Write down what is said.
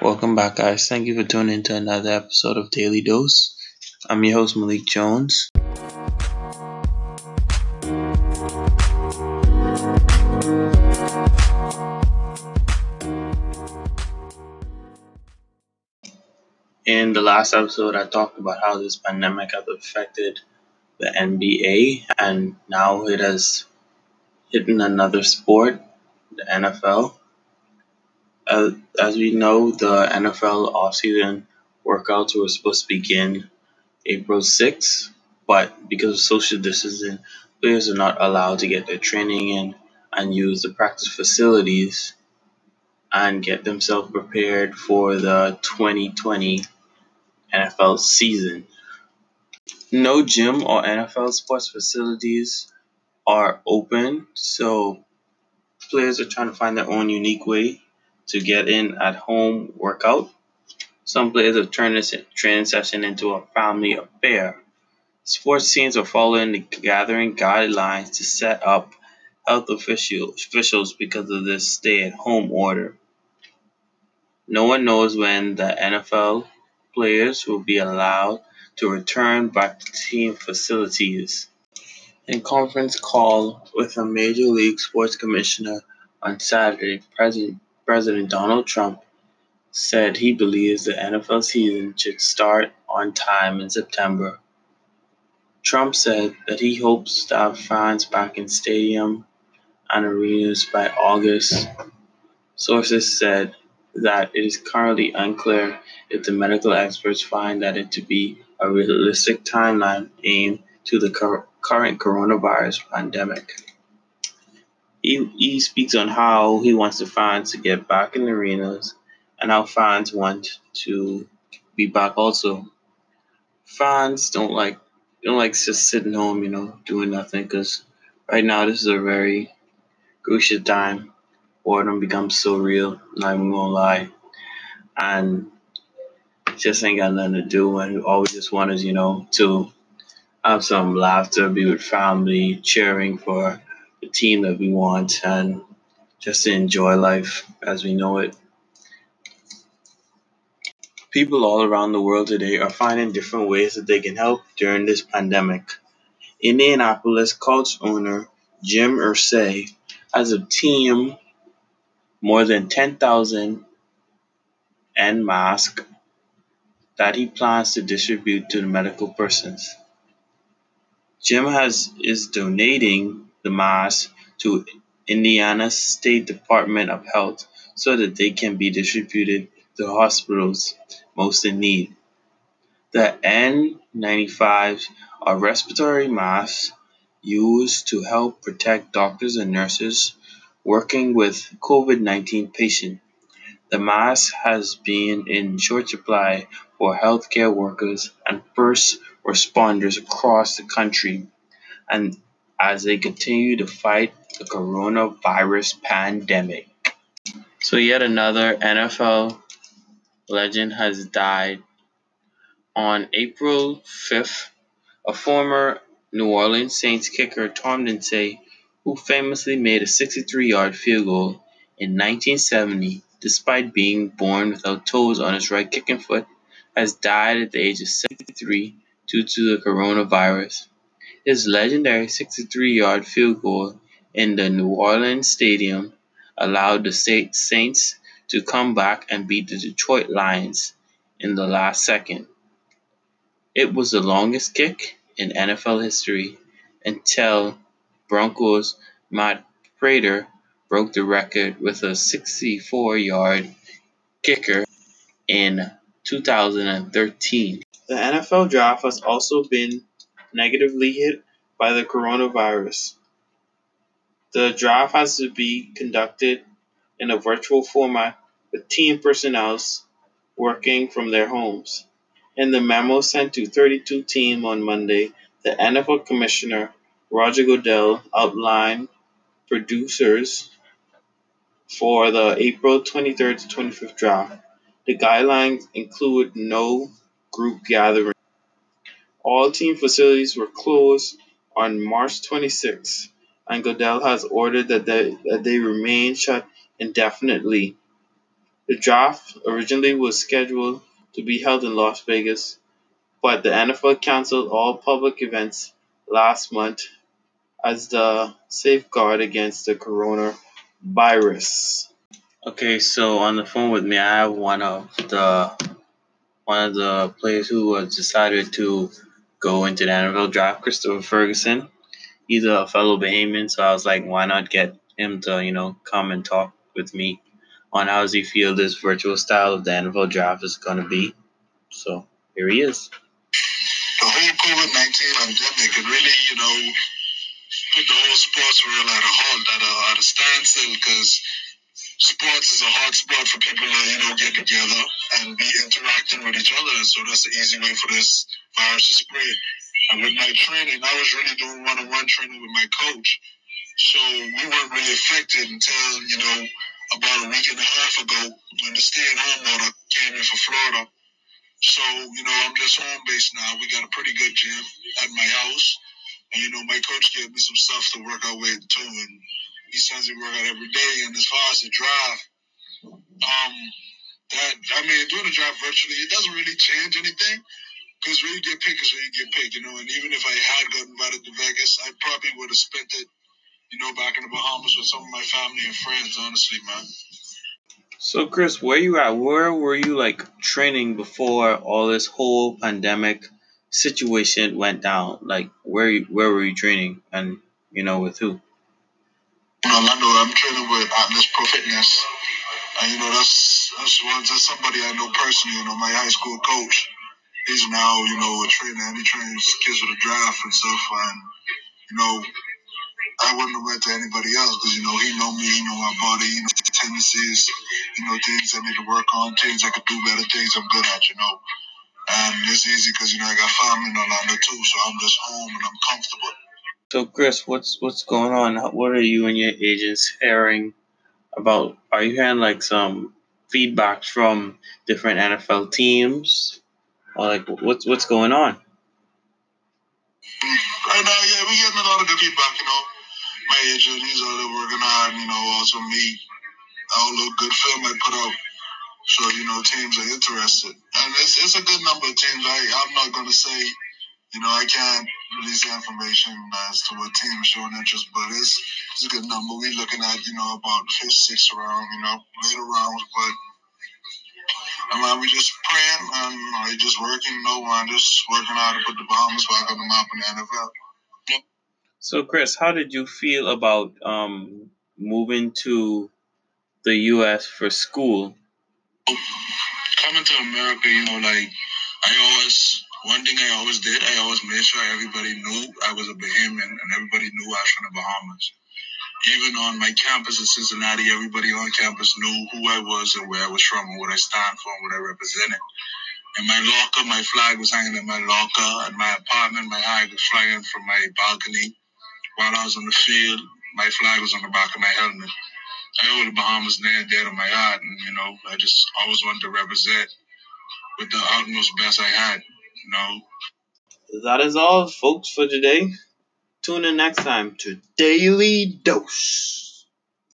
Welcome back, guys. Thank you for tuning in to another episode of Daily Dose. I'm your host, Malik Jones. In the last episode, I talked about how this pandemic has affected the NBA, and now it has hit another sport, the NFL. Uh, as we know, the NFL offseason workouts were supposed to begin April 6th, but because of social distancing, players are not allowed to get their training in and use the practice facilities and get themselves prepared for the 2020 NFL season. No gym or NFL sports facilities are open, so players are trying to find their own unique way to get in at home workout. Some players have turned this training session into a family affair. Sports teams are following the gathering guidelines to set up health officials because of this stay at home order. No one knows when the NFL players will be allowed to return back to team facilities. In conference call with a Major League Sports Commissioner on Saturday, President, President Donald Trump said he believes the NFL season should start on time in September. Trump said that he hopes to have fans back in stadium and arenas by August. Sources said that it is currently unclear if the medical experts find that it to be a realistic timeline aimed to the cur- current coronavirus pandemic. He, he speaks on how he wants the fans to get back in the arenas and how fans want to be back also. Fans don't like don't like just sitting home, you know, doing nothing because right now this is a very crucial time. Boredom becomes so real, not even gonna lie. And just ain't got nothing to do and all we just want is, you know, to have some laughter, be with family, cheering for the team that we want and just to enjoy life as we know it. People all around the world today are finding different ways that they can help during this pandemic. Indianapolis Colts owner Jim Irsay has a team more than 10,000 and masks that he plans to distribute to the medical persons. Jim has is donating the masks to Indiana State Department of Health so that they can be distributed to hospitals most in need. The N95s are respiratory masks used to help protect doctors and nurses working with COVID 19 patients. The mask has been in short supply for healthcare workers and first responders across the country, and as they continue to fight the coronavirus pandemic. So, yet another NFL legend has died. On April 5th, a former New Orleans Saints kicker, Tom Lindsay, who famously made a 63 yard field goal in 1970 despite being born without toes on his right kicking foot, has died at the age of 73 due to the coronavirus. His legendary 63 yard field goal in the New Orleans Stadium allowed the Saints to come back and beat the Detroit Lions in the last second. It was the longest kick in NFL history until Broncos Matt Prater broke the record with a 64 yard kicker in 2013. The NFL draft has also been negatively hit by the coronavirus. The draft has to be conducted in a virtual format with team personnel working from their homes. In the memo sent to 32 teams on Monday, the NFL Commissioner Roger Goodell outlined producers for the April 23rd to 25th draft. The guidelines include no group gathering. All team facilities were closed on March 26, and Goodell has ordered that they, that they remain shut indefinitely. The draft originally was scheduled to be held in Las Vegas, but the NFL canceled all public events last month as the safeguard against the coronavirus. Okay, so on the phone with me, I have one of the one of the players who was decided to go into the NFL draft, Christopher Ferguson. He's a fellow Bahamian, so I was like, why not get him to you know come and talk with me on how does he feel this virtual style of the NFL draft is going to be. So here he is. The whole COVID 19 pandemic, it really, you know, put the whole sports world at a halt, at a, at a standstill, because sports is a hot spot for people to, you know, get together and be interacting with each other. So that's the easy way for this virus to spread. And with my training, I was really doing one on one training with my coach. So we weren't really affected until, you know, about a week and a half ago when the stay at home order came in for Florida. So, you know, I'm just home based now. We got a pretty good gym at my house. And, you know, my coach gave me some stuff to work out with too. And he says we work out every day. And as far as the drive, um, that, I mean, doing the drive virtually, it doesn't really change anything. Because when you get picked is when you get picked, you know. And even if I had gotten invited to Vegas, I probably would have spent it you know, back in the Bahamas with some of my family and friends, honestly, man. So, Chris, where you at? Where were you like training before all this whole pandemic situation went down? Like, where where were you training, and you know, with who? In Orlando, I'm training with Atlas Pro Fitness, and you know, that's that's that's somebody I know personally. You know, my high school coach. He's now, you know, a trainer, and he trains kids with a draft and stuff, and you know, I wouldn't have went to anybody else because you know he know me, he know my body, he know tendencies, you know things I need to work on, things I could do better, things I'm good at, you know. And it's easy because you know I got family in Orlando too, so I'm just home and I'm comfortable. So Chris, what's what's going on? What are you and your agents hearing about? Are you hearing like some feedback from different NFL teams, or like what's what's going on? Uh, right now, yeah, we're getting a lot of good feedback. You know, my agent, he's there working hard, you know, also me, the good film I put out. So, you know, teams are interested. And it's, it's a good number of teams. I, I'm not to say, you know, I can't release the information as to what team showing interest, but it's, it's a good number. We're looking at, you know, about fifth, sixth round, you know, later rounds, but I mean, we just praying and you know, just working, know, I'm just working hard to put the Bahamas back on the map in the NFL. So, Chris, how did you feel about um, moving to the U.S. for school? Coming to America, you know, like I always, one thing I always did, I always made sure everybody knew I was a Bahamian and everybody knew I was from the Bahamas. Even on my campus in Cincinnati, everybody on campus knew who I was and where I was from and what I stand for and what I represented. In my locker, my flag was hanging in my locker. and my apartment, my flag was flying from my balcony while I was on the field, my flag was on the back of my helmet. I hold the Bahamas near and dead on my heart, and you know, I just always wanted to represent with the utmost best I had. Know. That is all, folks, for today. Tune in next time to Daily Dose.